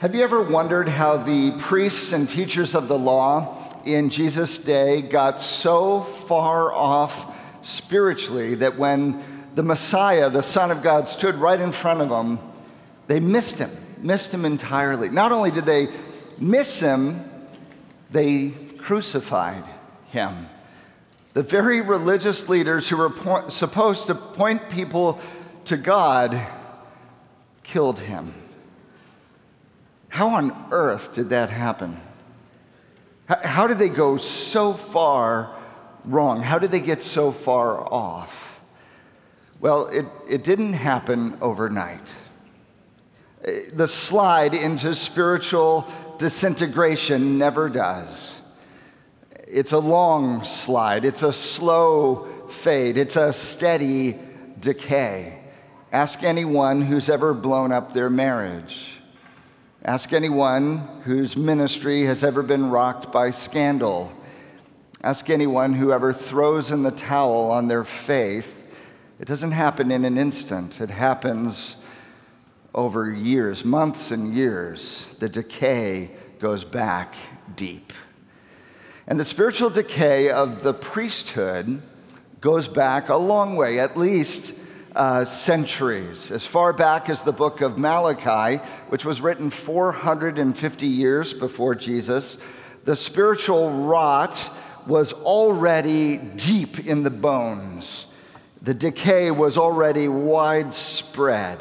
Have you ever wondered how the priests and teachers of the law in Jesus' day got so far off spiritually that when the Messiah, the Son of God, stood right in front of them, they missed him, missed him entirely. Not only did they miss him, they crucified him. The very religious leaders who were po- supposed to point people to God killed him. How on earth did that happen? How did they go so far wrong? How did they get so far off? Well, it, it didn't happen overnight. Eh, the slide into spiritual disintegration never does. It's a long slide, it's a slow fade, it's a steady decay. Ask anyone who's ever blown up their marriage. Ask anyone whose ministry has ever been rocked by scandal. Ask anyone who ever throws in the towel on their faith. It doesn't happen in an instant, it happens over years, months and years. The decay goes back deep. And the spiritual decay of the priesthood goes back a long way, at least uh, centuries, as far back as the book of Malachi, which was written 450 years before Jesus. The spiritual rot was already deep in the bones. The decay was already widespread.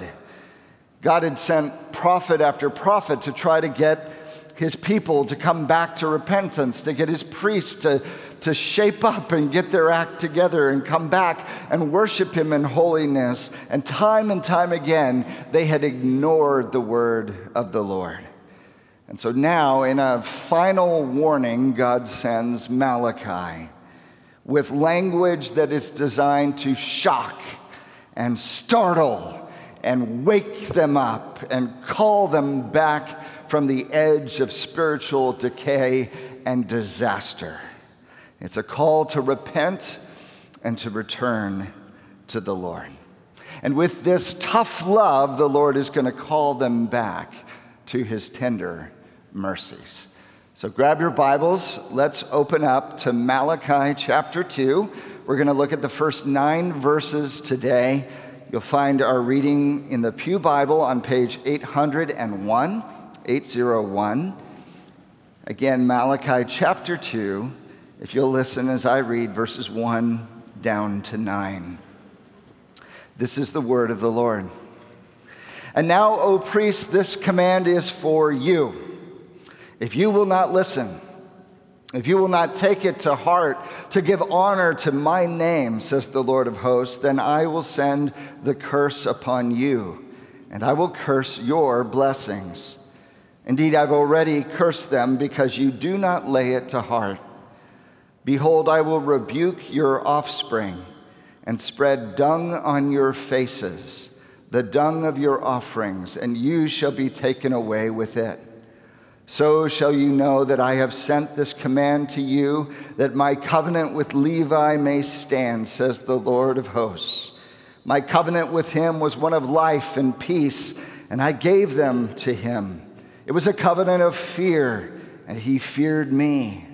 God had sent prophet after prophet to try to get his people to come back to repentance, to get his priests to to shape up and get their act together and come back and worship Him in holiness. And time and time again, they had ignored the word of the Lord. And so now, in a final warning, God sends Malachi with language that is designed to shock and startle and wake them up and call them back from the edge of spiritual decay and disaster. It's a call to repent and to return to the Lord. And with this tough love, the Lord is going to call them back to his tender mercies. So grab your Bibles. Let's open up to Malachi chapter 2. We're going to look at the first nine verses today. You'll find our reading in the Pew Bible on page 801, 801. Again, Malachi chapter 2 if you'll listen as I read verses 1 down to 9. This is the word of the Lord. And now, O priest, this command is for you. If you will not listen, if you will not take it to heart to give honor to my name, says the Lord of hosts, then I will send the curse upon you, and I will curse your blessings. Indeed, I've already cursed them because you do not lay it to heart. Behold, I will rebuke your offspring and spread dung on your faces, the dung of your offerings, and you shall be taken away with it. So shall you know that I have sent this command to you, that my covenant with Levi may stand, says the Lord of hosts. My covenant with him was one of life and peace, and I gave them to him. It was a covenant of fear, and he feared me.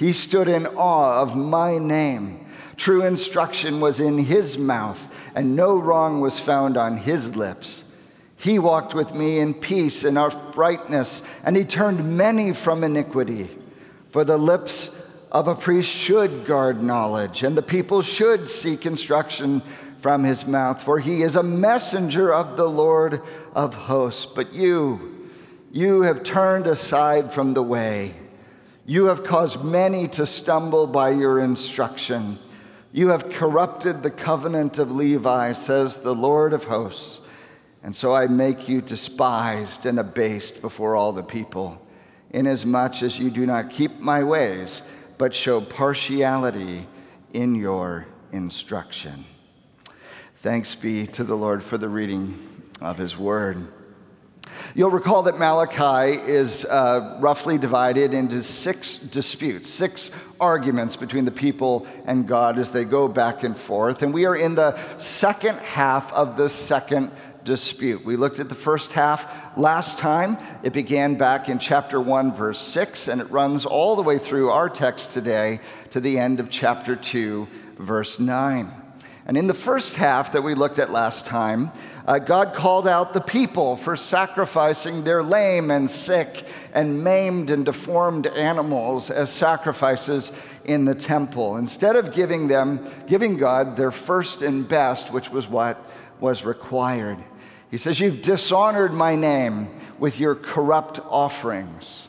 He stood in awe of my name. True instruction was in his mouth, and no wrong was found on his lips. He walked with me in peace and uprightness, and he turned many from iniquity. For the lips of a priest should guard knowledge, and the people should seek instruction from his mouth, for he is a messenger of the Lord of hosts. But you, you have turned aside from the way. You have caused many to stumble by your instruction. You have corrupted the covenant of Levi, says the Lord of hosts. And so I make you despised and abased before all the people, inasmuch as you do not keep my ways, but show partiality in your instruction. Thanks be to the Lord for the reading of his word. You'll recall that Malachi is uh, roughly divided into six disputes, six arguments between the people and God as they go back and forth. And we are in the second half of the second dispute. We looked at the first half last time. It began back in chapter 1, verse 6, and it runs all the way through our text today to the end of chapter 2, verse 9. And in the first half that we looked at last time, uh, God called out the people for sacrificing their lame and sick and maimed and deformed animals as sacrifices in the temple. Instead of giving them giving God their first and best which was what was required. He says you've dishonored my name with your corrupt offerings.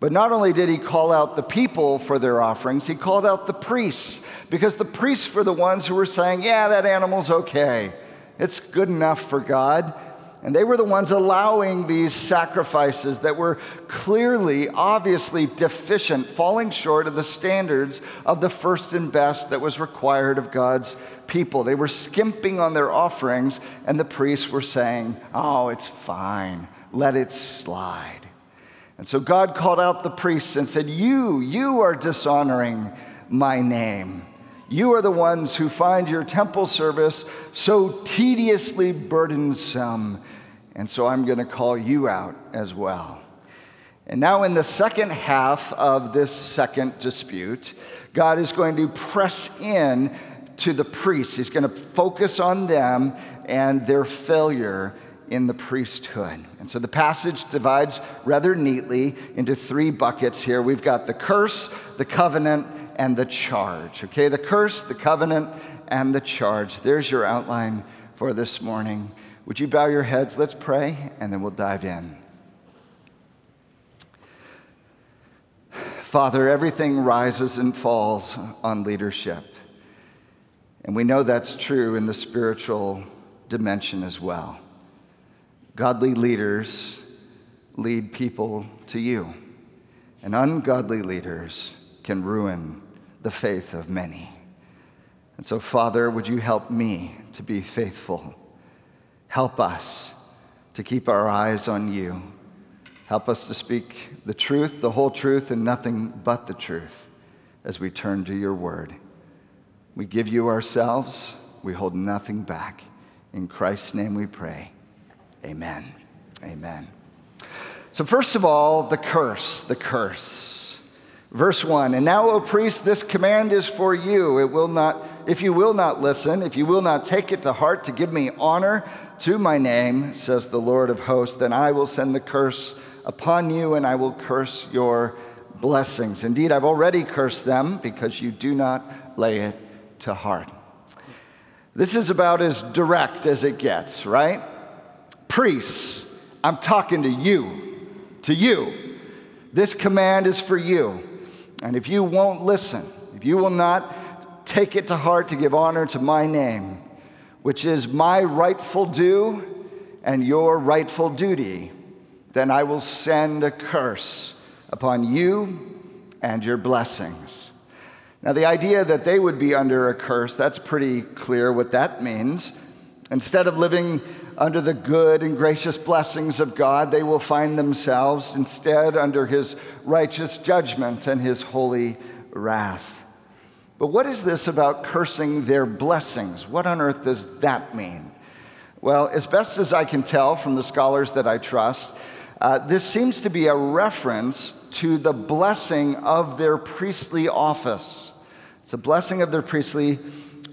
But not only did he call out the people for their offerings he called out the priests because the priests were the ones who were saying yeah that animal's okay it's good enough for God and they were the ones allowing these sacrifices that were clearly, obviously deficient, falling short of the standards of the first and best that was required of God's people. They were skimping on their offerings, and the priests were saying, Oh, it's fine, let it slide. And so God called out the priests and said, You, you are dishonoring my name. You are the ones who find your temple service so tediously burdensome and so I'm going to call you out as well. And now, in the second half of this second dispute, God is going to press in to the priests. He's going to focus on them and their failure in the priesthood. And so the passage divides rather neatly into three buckets here. We've got the curse, the covenant, and the charge. Okay, the curse, the covenant, and the charge. There's your outline for this morning. Would you bow your heads? Let's pray, and then we'll dive in. Father, everything rises and falls on leadership. And we know that's true in the spiritual dimension as well. Godly leaders lead people to you, and ungodly leaders can ruin the faith of many. And so, Father, would you help me to be faithful? Help us to keep our eyes on you. Help us to speak the truth, the whole truth, and nothing but the truth as we turn to your word. We give you ourselves, we hold nothing back. In Christ's name we pray. Amen. Amen. So, first of all, the curse, the curse. Verse 1 And now, O priest, this command is for you. It will not, if you will not listen, if you will not take it to heart to give me honor, to my name, says the Lord of hosts, then I will send the curse upon you and I will curse your blessings. Indeed, I've already cursed them because you do not lay it to heart. This is about as direct as it gets, right? Priests, I'm talking to you, to you. This command is for you. And if you won't listen, if you will not take it to heart to give honor to my name, which is my rightful due and your rightful duty, then I will send a curse upon you and your blessings. Now, the idea that they would be under a curse, that's pretty clear what that means. Instead of living under the good and gracious blessings of God, they will find themselves instead under his righteous judgment and his holy wrath. But what is this about cursing their blessings? What on earth does that mean? Well, as best as I can tell from the scholars that I trust, uh, this seems to be a reference to the blessing of their priestly office. It's a blessing of their priestly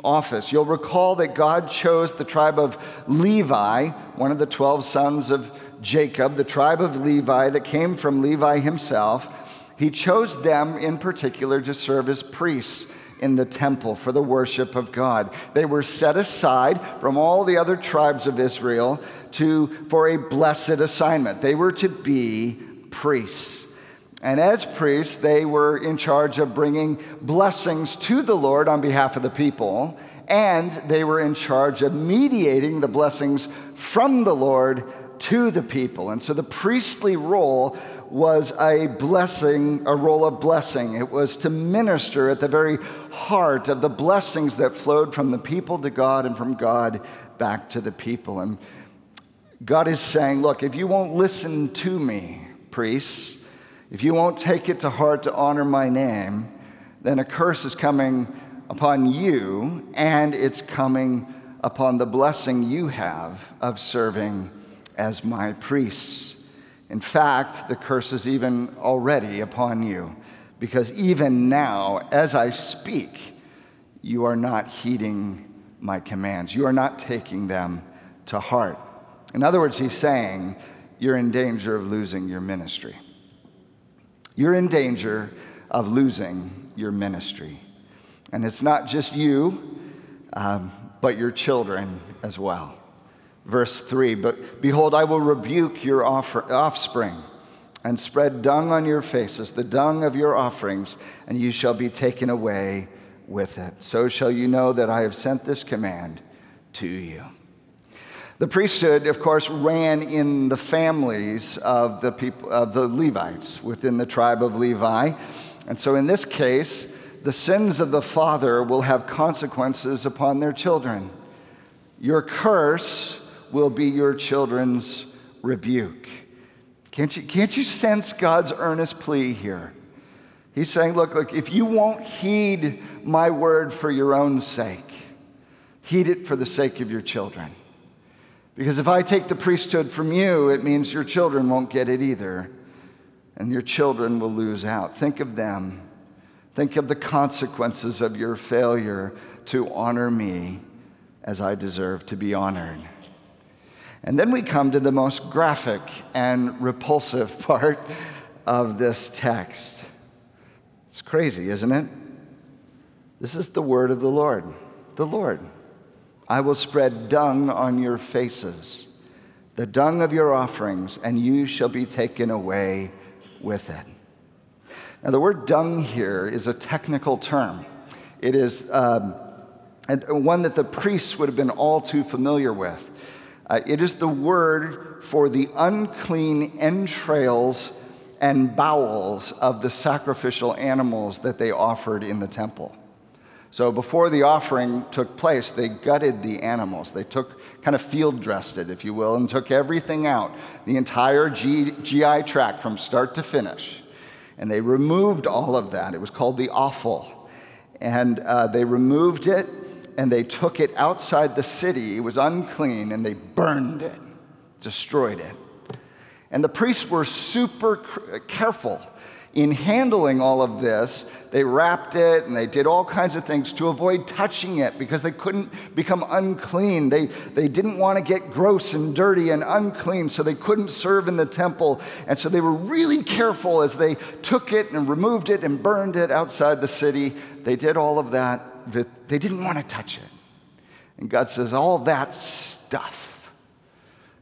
office. You'll recall that God chose the tribe of Levi, one of the 12 sons of Jacob, the tribe of Levi that came from Levi himself. He chose them in particular to serve as priests in the temple for the worship of God. They were set aside from all the other tribes of Israel to, for a blessed assignment. They were to be priests. And as priests, they were in charge of bringing blessings to the Lord on behalf of the people, and they were in charge of mediating the blessings from the Lord to the people. And so the priestly role was a blessing, a role of blessing. It was to minister at the very heart of the blessings that flowed from the people to God and from God back to the people. And God is saying, Look, if you won't listen to me, priests, if you won't take it to heart to honor my name, then a curse is coming upon you and it's coming upon the blessing you have of serving as my priests. In fact, the curse is even already upon you, because even now, as I speak, you are not heeding my commands. You are not taking them to heart. In other words, he's saying, you're in danger of losing your ministry. You're in danger of losing your ministry. And it's not just you, um, but your children as well. Verse 3 But behold, I will rebuke your offspring and spread dung on your faces, the dung of your offerings, and you shall be taken away with it. So shall you know that I have sent this command to you. The priesthood, of course, ran in the families of the people of the Levites within the tribe of Levi. And so in this case, the sins of the father will have consequences upon their children. Your curse will be your children's rebuke. Can't you, can't you sense God's earnest plea here? He's saying, look, look, if you won't heed my word for your own sake, heed it for the sake of your children. Because if I take the priesthood from you, it means your children won't get it either, and your children will lose out. Think of them Think of the consequences of your failure to honor me as I deserve to be honored. And then we come to the most graphic and repulsive part of this text. It's crazy, isn't it? This is the word of the Lord. The Lord. I will spread dung on your faces, the dung of your offerings, and you shall be taken away with it. Now, the word dung here is a technical term. It is um, one that the priests would have been all too familiar with. Uh, it is the word for the unclean entrails and bowels of the sacrificial animals that they offered in the temple. So before the offering took place, they gutted the animals. They took, kind of field dressed it, if you will, and took everything out, the entire G, GI tract from start to finish. And they removed all of that. It was called the offal. And uh, they removed it and they took it outside the city. It was unclean and they burned it, destroyed it. And the priests were super careful in handling all of this they wrapped it and they did all kinds of things to avoid touching it because they couldn't become unclean. They, they didn't want to get gross and dirty and unclean, so they couldn't serve in the temple. And so they were really careful as they took it and removed it and burned it outside the city. They did all of that. They didn't want to touch it. And God says, All that stuff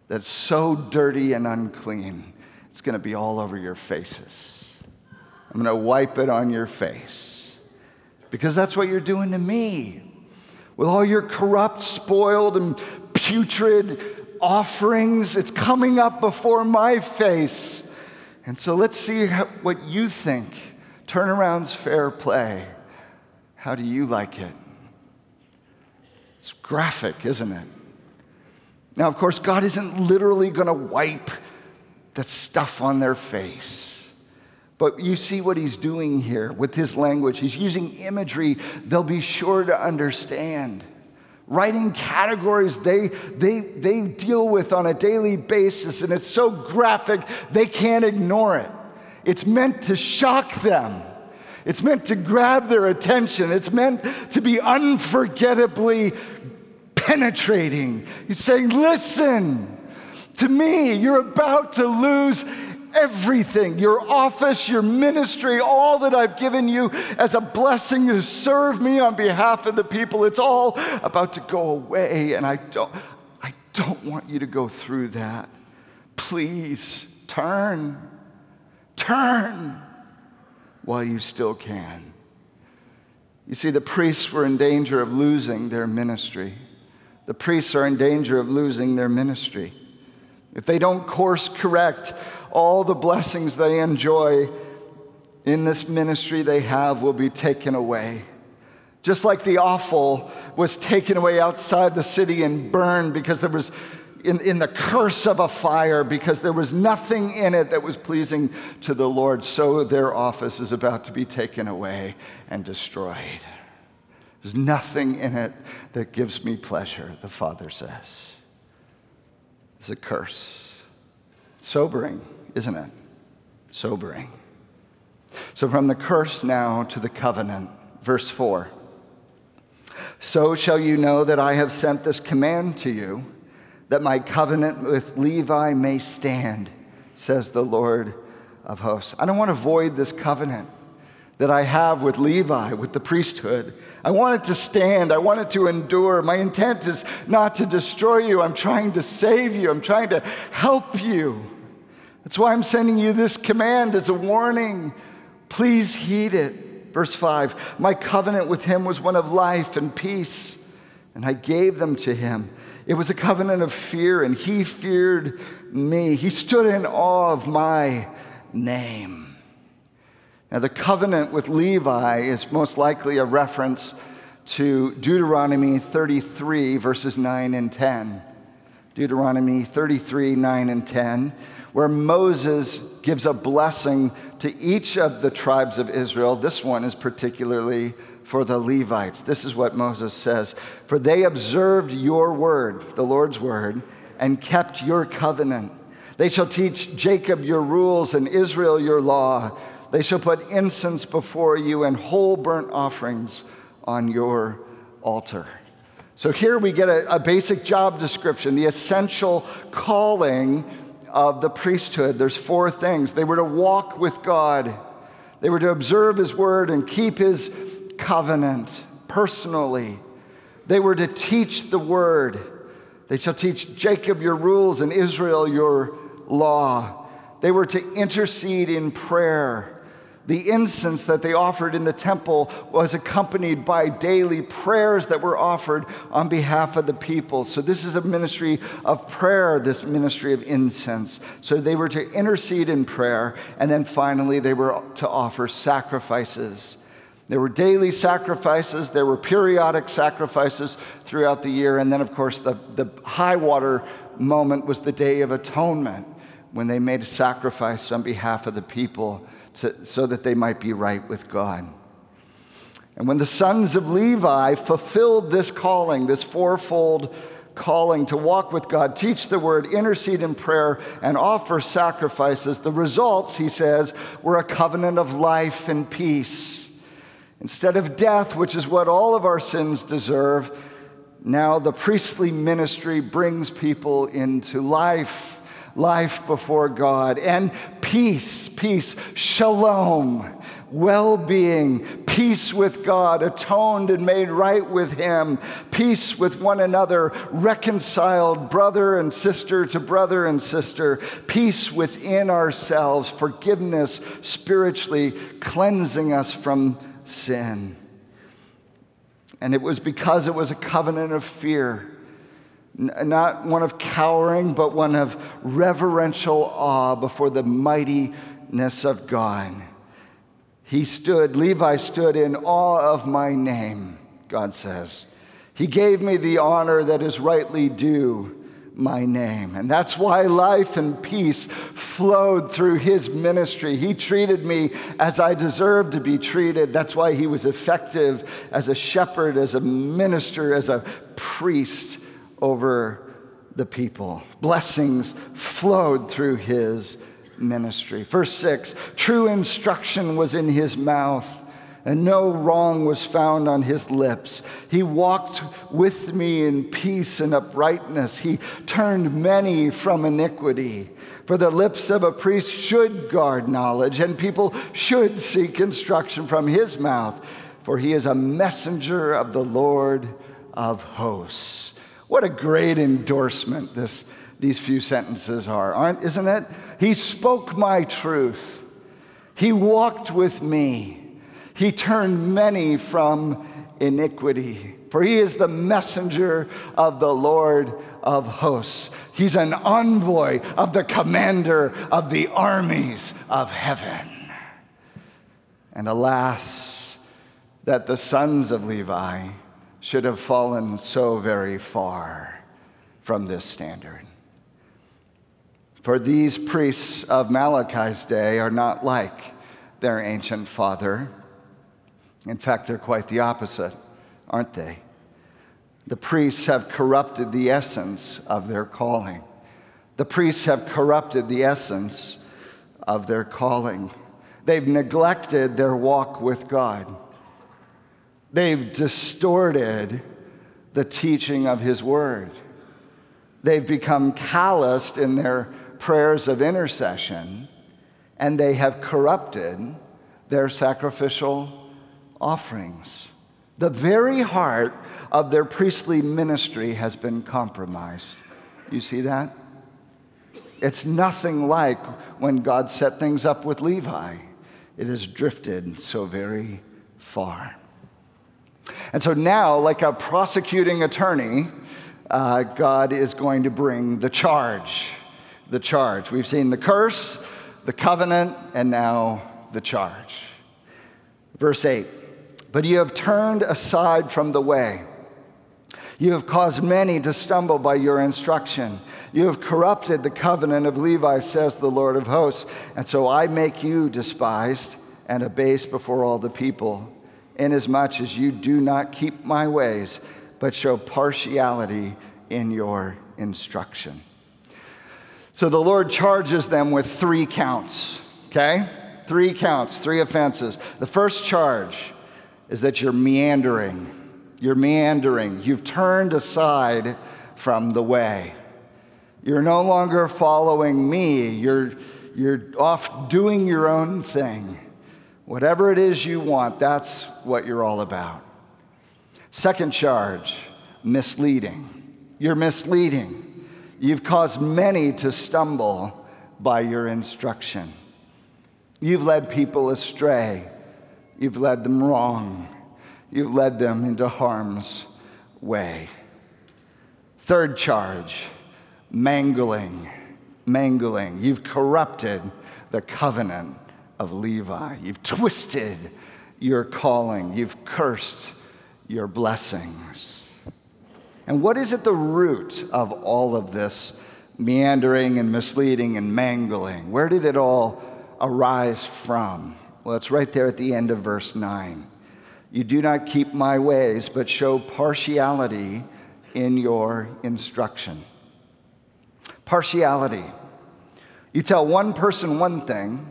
that's so dirty and unclean, it's going to be all over your faces. I'm going to wipe it on your face. Because that's what you're doing to me. With all your corrupt, spoiled, and putrid offerings, it's coming up before my face. And so let's see what you think. Turnaround's fair play. How do you like it? It's graphic, isn't it? Now, of course, God isn't literally going to wipe that stuff on their face. But you see what he's doing here with his language. He's using imagery they'll be sure to understand. Writing categories they, they, they deal with on a daily basis, and it's so graphic they can't ignore it. It's meant to shock them. It's meant to grab their attention. It's meant to be unforgettably penetrating. He's saying, Listen to me, you're about to lose everything your office, your ministry, all that I've given you as a blessing to serve me on behalf of the people. It's all about to go away, and I don't, I don't want you to go through that. Please turn, turn while you still can. You see, the priests were in danger of losing their ministry. The priests are in danger of losing their ministry. If they don't course correct, all the blessings they enjoy in this ministry they have will be taken away. Just like the offal was taken away outside the city and burned because there was in, in the curse of a fire because there was nothing in it that was pleasing to the Lord, so their office is about to be taken away and destroyed. There's nothing in it that gives me pleasure, the Father says. It's a curse. Sobering, isn't it? Sobering. So, from the curse now to the covenant, verse 4. So shall you know that I have sent this command to you, that my covenant with Levi may stand, says the Lord of hosts. I don't want to void this covenant that I have with Levi, with the priesthood. I want it to stand. I want it to endure. My intent is not to destroy you. I'm trying to save you. I'm trying to help you. That's why I'm sending you this command as a warning. Please heed it. Verse 5 My covenant with him was one of life and peace, and I gave them to him. It was a covenant of fear, and he feared me. He stood in awe of my name. Now, the covenant with Levi is most likely a reference to Deuteronomy 33, verses 9 and 10. Deuteronomy 33, 9 and 10, where Moses gives a blessing to each of the tribes of Israel. This one is particularly for the Levites. This is what Moses says For they observed your word, the Lord's word, and kept your covenant. They shall teach Jacob your rules and Israel your law. They shall put incense before you and whole burnt offerings on your altar. So here we get a, a basic job description, the essential calling of the priesthood. There's four things. They were to walk with God, they were to observe His word and keep His covenant personally. They were to teach the word. They shall teach Jacob your rules and Israel your law. They were to intercede in prayer. The incense that they offered in the temple was accompanied by daily prayers that were offered on behalf of the people. So, this is a ministry of prayer, this ministry of incense. So, they were to intercede in prayer, and then finally, they were to offer sacrifices. There were daily sacrifices, there were periodic sacrifices throughout the year, and then, of course, the, the high water moment was the Day of Atonement when they made a sacrifice on behalf of the people to, so that they might be right with God. And when the sons of Levi fulfilled this calling, this fourfold calling to walk with God, teach the word, intercede in prayer, and offer sacrifices, the results, he says, were a covenant of life and peace. Instead of death, which is what all of our sins deserve, now the priestly ministry brings people into life life before God, and peace, peace, shalom, well being, peace with God, atoned and made right with Him, peace with one another, reconciled brother and sister to brother and sister, peace within ourselves, forgiveness spiritually, cleansing us from sin. And it was because it was a covenant of fear not one of cowering, but one of reverential awe before the mightiness of God. He stood, Levi stood in awe of my name, God says. He gave me the honor that is rightly due my name. And that's why life and peace flowed through his ministry. He treated me as I deserved to be treated. That's why he was effective as a shepherd, as a minister, as a priest over the people. Blessings flowed through his ministry. Verse 6 True instruction was in his mouth, and no wrong was found on his lips. He walked with me in peace and uprightness. He turned many from iniquity. For the lips of a priest should guard knowledge, and people should seek instruction from his mouth, for he is a messenger of the Lord of hosts. What a great endorsement this, these few sentences are, aren't, isn't it? He spoke my truth. He walked with me. He turned many from iniquity. For he is the messenger of the Lord of hosts. He's an envoy of the commander of the armies of heaven. And alas, that the sons of Levi should have fallen so very far from this standard. For these priests of Malachi's day are not like their ancient father. In fact, they're quite the opposite, aren't they? The priests have corrupted the essence of their calling. The priests have corrupted the essence of their calling. They've neglected their walk with God. They've distorted the teaching of His Word. They've become calloused in their prayers of intercession, and they have corrupted their sacrificial offerings. The very heart of their priestly ministry has been compromised. You see that? It's nothing like when God set things up with Levi. It has drifted so very far. And so now, like a prosecuting attorney, uh, God is going to bring the charge. The charge. We've seen the curse, the covenant, and now the charge. Verse 8 But you have turned aside from the way. You have caused many to stumble by your instruction. You have corrupted the covenant of Levi, says the Lord of hosts. And so I make you despised and abased before all the people, inasmuch as you do not keep my ways, but show partiality in your instruction. So the Lord charges them with three counts, okay? Three counts, three offenses. The first charge is that you're meandering. You're meandering. You've turned aside from the way. You're no longer following me. You're, you're off doing your own thing. Whatever it is you want, that's what you're all about. Second charge misleading. You're misleading. You've caused many to stumble by your instruction. You've led people astray. You've led them wrong. You've led them into harm's way. Third charge mangling, mangling. You've corrupted the covenant of Levi. You've twisted your calling. You've cursed your blessings. And what is at the root of all of this meandering and misleading and mangling? Where did it all arise from? Well, it's right there at the end of verse 9. You do not keep my ways, but show partiality in your instruction partiality. You tell one person one thing,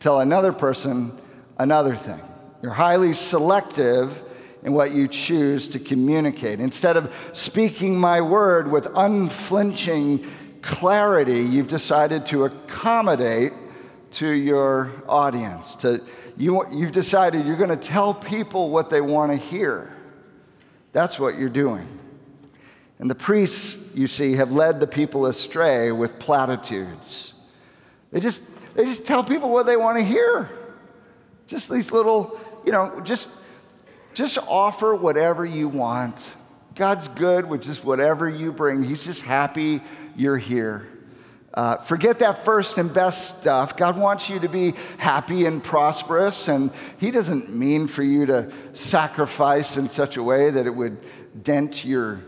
tell another person another thing. You're highly selective in what you choose to communicate. Instead of speaking my word with unflinching clarity, you've decided to accommodate to your audience. To, you, you've decided you're going to tell people what they want to hear. That's what you're doing. And the priests, you see, have led the people astray with platitudes. They just, they just tell people what they want to hear. Just these little, you know, just, just offer whatever you want. God's good with just whatever you bring. He's just happy you're here. Uh, forget that first and best stuff. God wants you to be happy and prosperous, and He doesn't mean for you to sacrifice in such a way that it would dent your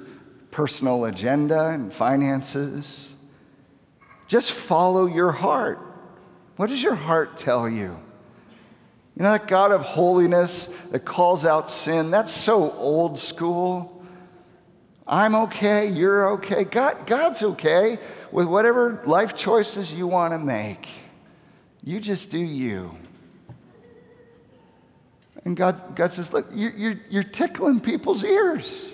personal agenda and finances. Just follow your heart. What does your heart tell you? You know, that God of holiness that calls out sin, that's so old school. I'm okay, you're okay. God, God's okay with whatever life choices you want to make. You just do you. And God, God says, Look, you're, you're, you're tickling people's ears.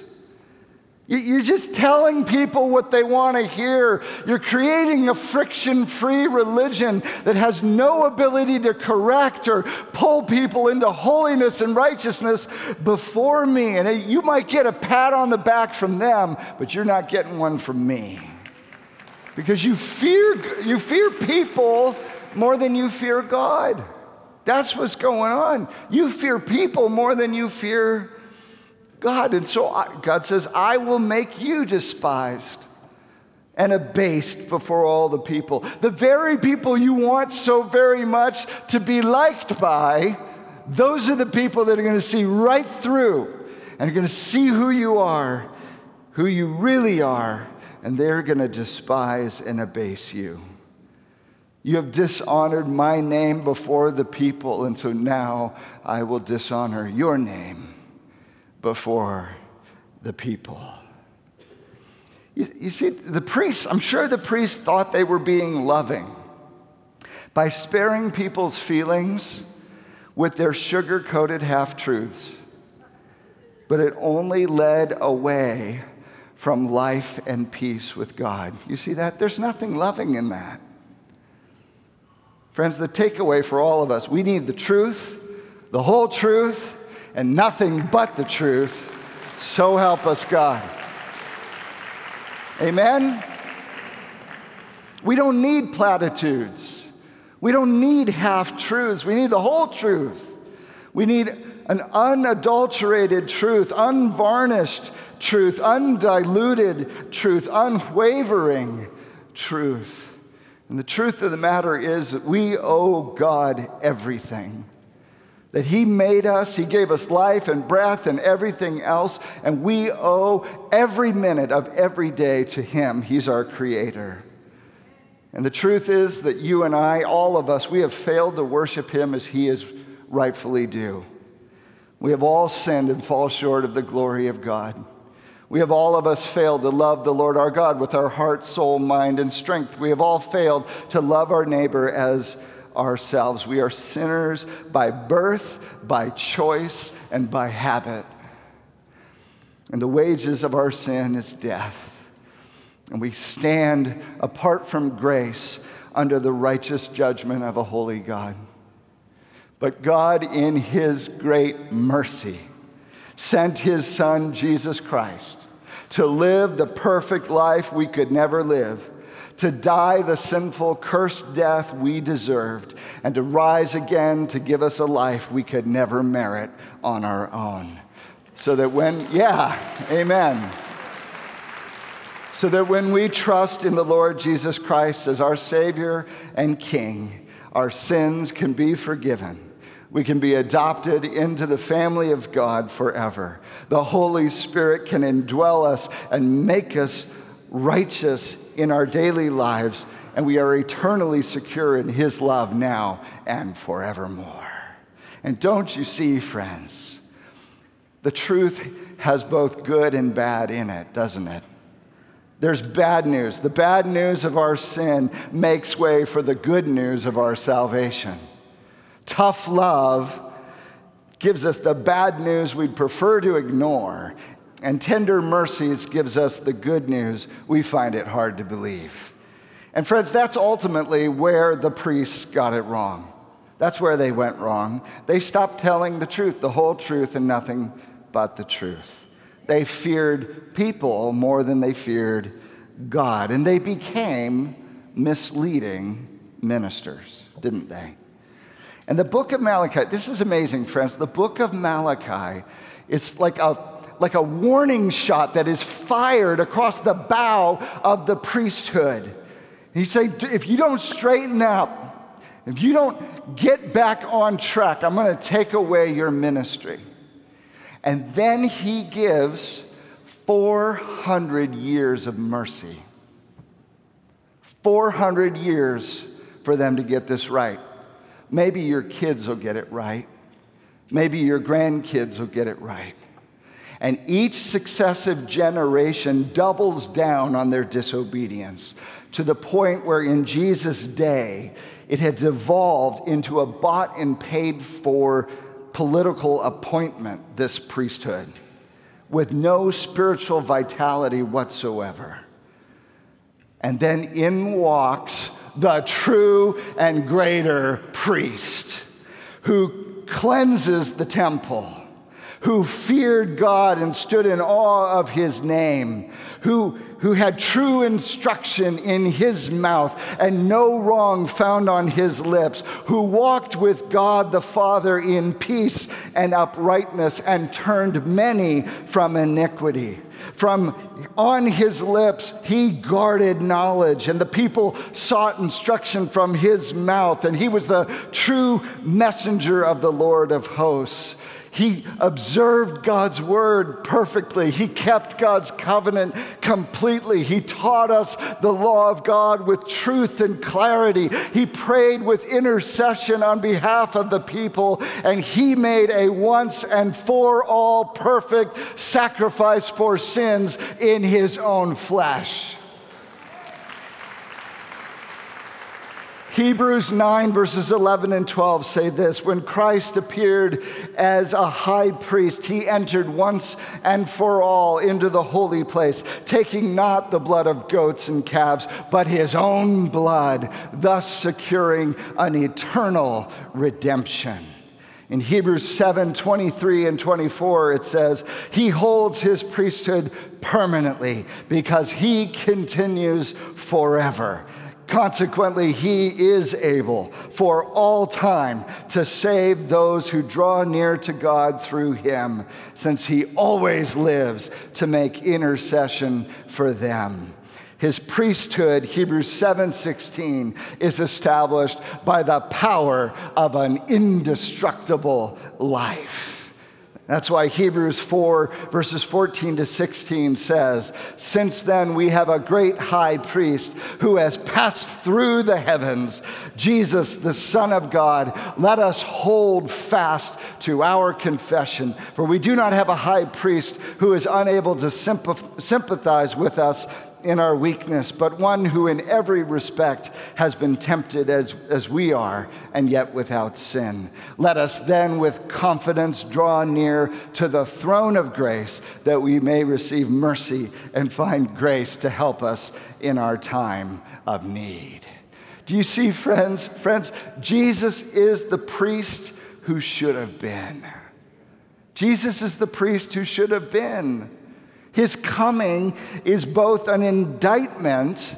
You're just telling people what they want to hear. You're creating a friction free religion that has no ability to correct or pull people into holiness and righteousness before me. And you might get a pat on the back from them, but you're not getting one from me. Because you fear, you fear people more than you fear God. That's what's going on. You fear people more than you fear God. And so I, God says, I will make you despised and abased before all the people. The very people you want so very much to be liked by, those are the people that are going to see right through and are going to see who you are, who you really are, and they're going to despise and abase you. You have dishonored my name before the people, and so now I will dishonor your name before the people. You, you, see, the priests, I'm sure the priests thought they were being loving by sparing people's feelings with their sugar coated half truths. But it only led away from life and peace with God. You see that? There's nothing loving in that. Friends, the takeaway for all of us we need the truth, the whole truth, and nothing but the truth. So help us, God. Amen? We don't need platitudes. We don't need half truths. We need the whole truth. We need an unadulterated truth, unvarnished truth, undiluted truth, unwavering truth. And the truth of the matter is that we owe God everything. That He made us, He gave us life and breath and everything else, and we owe every minute of every day to Him. He's our Creator. And the truth is that you and I, all of us, we have failed to worship Him as He is rightfully due. We have all sinned and fall short of the glory of God. We have all of us failed to love the Lord our God with our heart, soul, mind, and strength. We have all failed to love our neighbor as ourselves. We are sinners by birth, by choice, and by habit. And the wages of our sin is death. And we stand apart from grace under the righteous judgment of a holy God. But God, in His great mercy, sent His Son, Jesus Christ, to live the perfect life we could never live, to die the sinful, cursed death we deserved, and to rise again to give us a life we could never merit on our own. So that when, yeah, amen. So that when we trust in the Lord Jesus Christ as our Savior and King, our sins can be forgiven we can be adopted into the family of God forever. The Holy Spirit can indwell us and make us righteous in our daily lives, and we are eternally secure in His love now and forevermore. And don't you see, friends, the truth has both good and bad in it, doesn't it? There's bad news. The bad news of our sin makes way for the good news of our salvation. Tough love gives us the bad news we'd prefer to ignore, and tender mercies gives us the good news we find it hard to believe. And, friends, that's ultimately where the priests got it wrong. That's where they went wrong. They stopped telling the truth, the whole truth, and nothing but the truth. They feared people more than they feared God, and they became misleading ministers, didn't they? And the book of Malachi, this is amazing, friends. The book of Malachi is like a, like a warning shot that is fired across the bow of the priesthood. He said, if you don't straighten up, if you don't get back on track, I'm going to take away your ministry. And then he gives 400 years of mercy. 400 years for them to get this right. Maybe your kids will get it right. Maybe your grandkids will get it right. And each successive generation doubles down on their disobedience to the point where in Jesus' day it had devolved into a bought and paid for political appointment, this priesthood, with no spiritual vitality whatsoever. And then in walks the true and greater priest who cleanses the temple, who feared God and stood in awe of his name, who, who had true instruction in his mouth and no wrong found on his lips, who walked with God the Father in peace and uprightness and turned many from iniquity. From on his lips, he guarded knowledge, and the people sought instruction from his mouth, and he was the true messenger of the Lord of hosts. He observed God's word perfectly. He kept God's covenant completely. He taught us the law of God with truth and clarity. He prayed with intercession on behalf of the people, and he made a once and for all perfect sacrifice for sins in his own flesh. Hebrews 9, verses 11 and 12 say this When Christ appeared as a high priest, he entered once and for all into the holy place, taking not the blood of goats and calves, but his own blood, thus securing an eternal redemption. In Hebrews 7 23 and 24, it says, He holds his priesthood permanently because he continues forever. Consequently, he is able for all time to save those who draw near to God through him, since he always lives to make intercession for them. His priesthood, Hebrews 7:16, is established by the power of an indestructible life. That's why Hebrews 4, verses 14 to 16 says, Since then we have a great high priest who has passed through the heavens, Jesus, the Son of God. Let us hold fast to our confession, for we do not have a high priest who is unable to sympathize with us in our weakness, but one who in every respect has been tempted as, as we are, and yet without sin. Let us then with confidence draw near to the throne of grace that we may receive mercy and find grace to help us in our time of need. Do you see, friends? Friends, Jesus is the priest who should have been. Jesus is the priest who should have been. His coming is both an indictment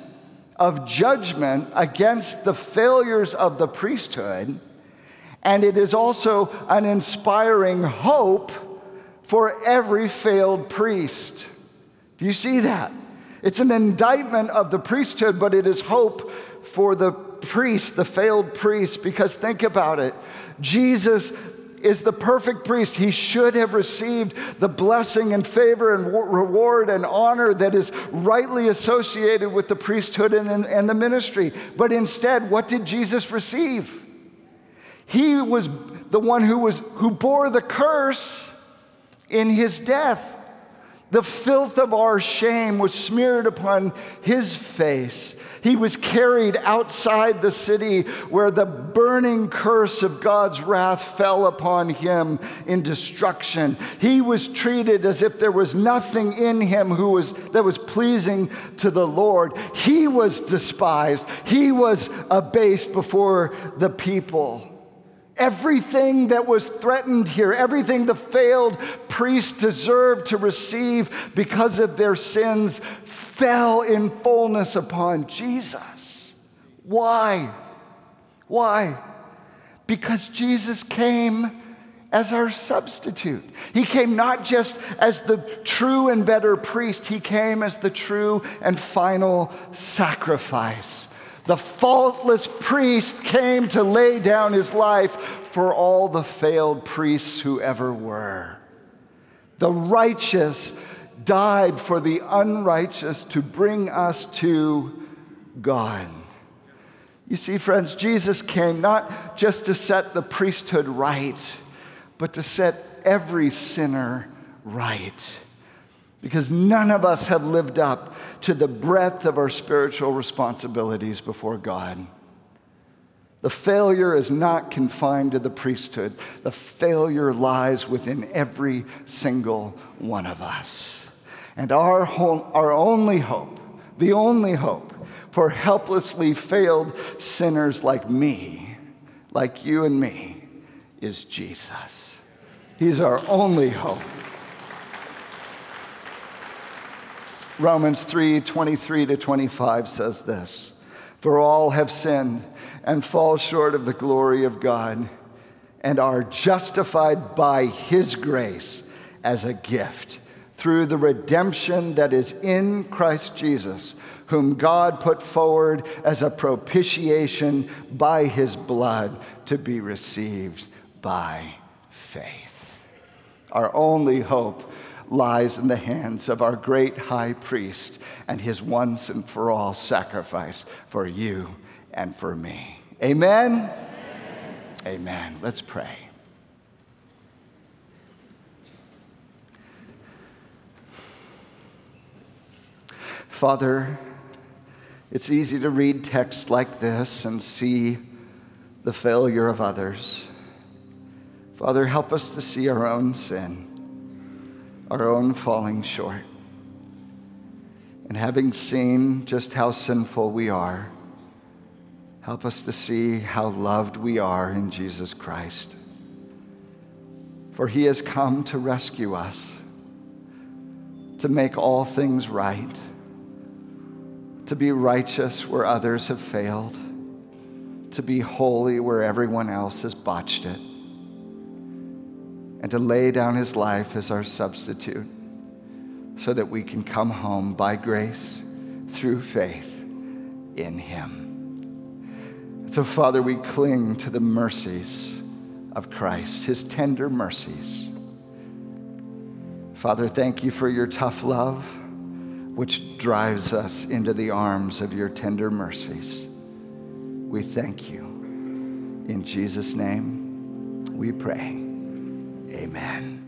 of judgment against the failures of the priesthood, and it is also an inspiring hope for every failed priest. Do you see that? It's an indictment of the priesthood, but it is hope for the priest, the failed priest, because think about it. Jesus is the perfect priest. He should have received the blessing and favor and reward and honor that is rightly associated with the priesthood and, and the ministry. But instead, what did Jesus receive? He was the one who, was, who bore the curse in his death. The filth of our shame was smeared upon his face. He was carried outside the city where the burning curse of God's wrath fell upon him in destruction. He was treated as if there was nothing in him who was, that was pleasing to the Lord. He was despised, he was abased before the people. Everything that was threatened here, everything the failed priests deserved to receive because of their sins, fell in fullness upon Jesus. Why? Why? Because Jesus came as our substitute. He came not just as the true and better priest, he came as the true and final sacrifice. The faultless priest came to lay down his life for all the failed priests who ever were. The righteous died for the unrighteous to bring us to God. You see, friends, Jesus came not just to set the priesthood right, but to set every sinner right. Because none of us have lived up to the breadth of our spiritual responsibilities before God. The failure is not confined to the priesthood, the failure lies within every single one of us. And our, home, our only hope, the only hope for helplessly failed sinners like me, like you and me, is Jesus. He's our only hope. Romans 3 23 to 25 says this For all have sinned and fall short of the glory of God and are justified by his grace as a gift through the redemption that is in Christ Jesus, whom God put forward as a propitiation by his blood to be received by faith. Our only hope lies in the hands of our great high priest and his once and for all sacrifice for you and for me. Amen? Amen. Amen. Let's pray. Father, it's easy to read texts like this and see the failure of others. Father, help us to see our own sin, our own falling short. And having seen just how sinful we are, help us to see how loved we are in Jesus Christ. For he has come to rescue us, to make all things right to be righteous where others have failed, to be holy where everyone else has botched it, and to lay down his life as our substitute so that we can come home by grace through faith in him. so, Father, we cling to the mercies of Christ, his tender mercies. Father, thank you for your tough love which drives us into the arms of your tender mercies. We thank you. In Jesus' name, we pray. Amen.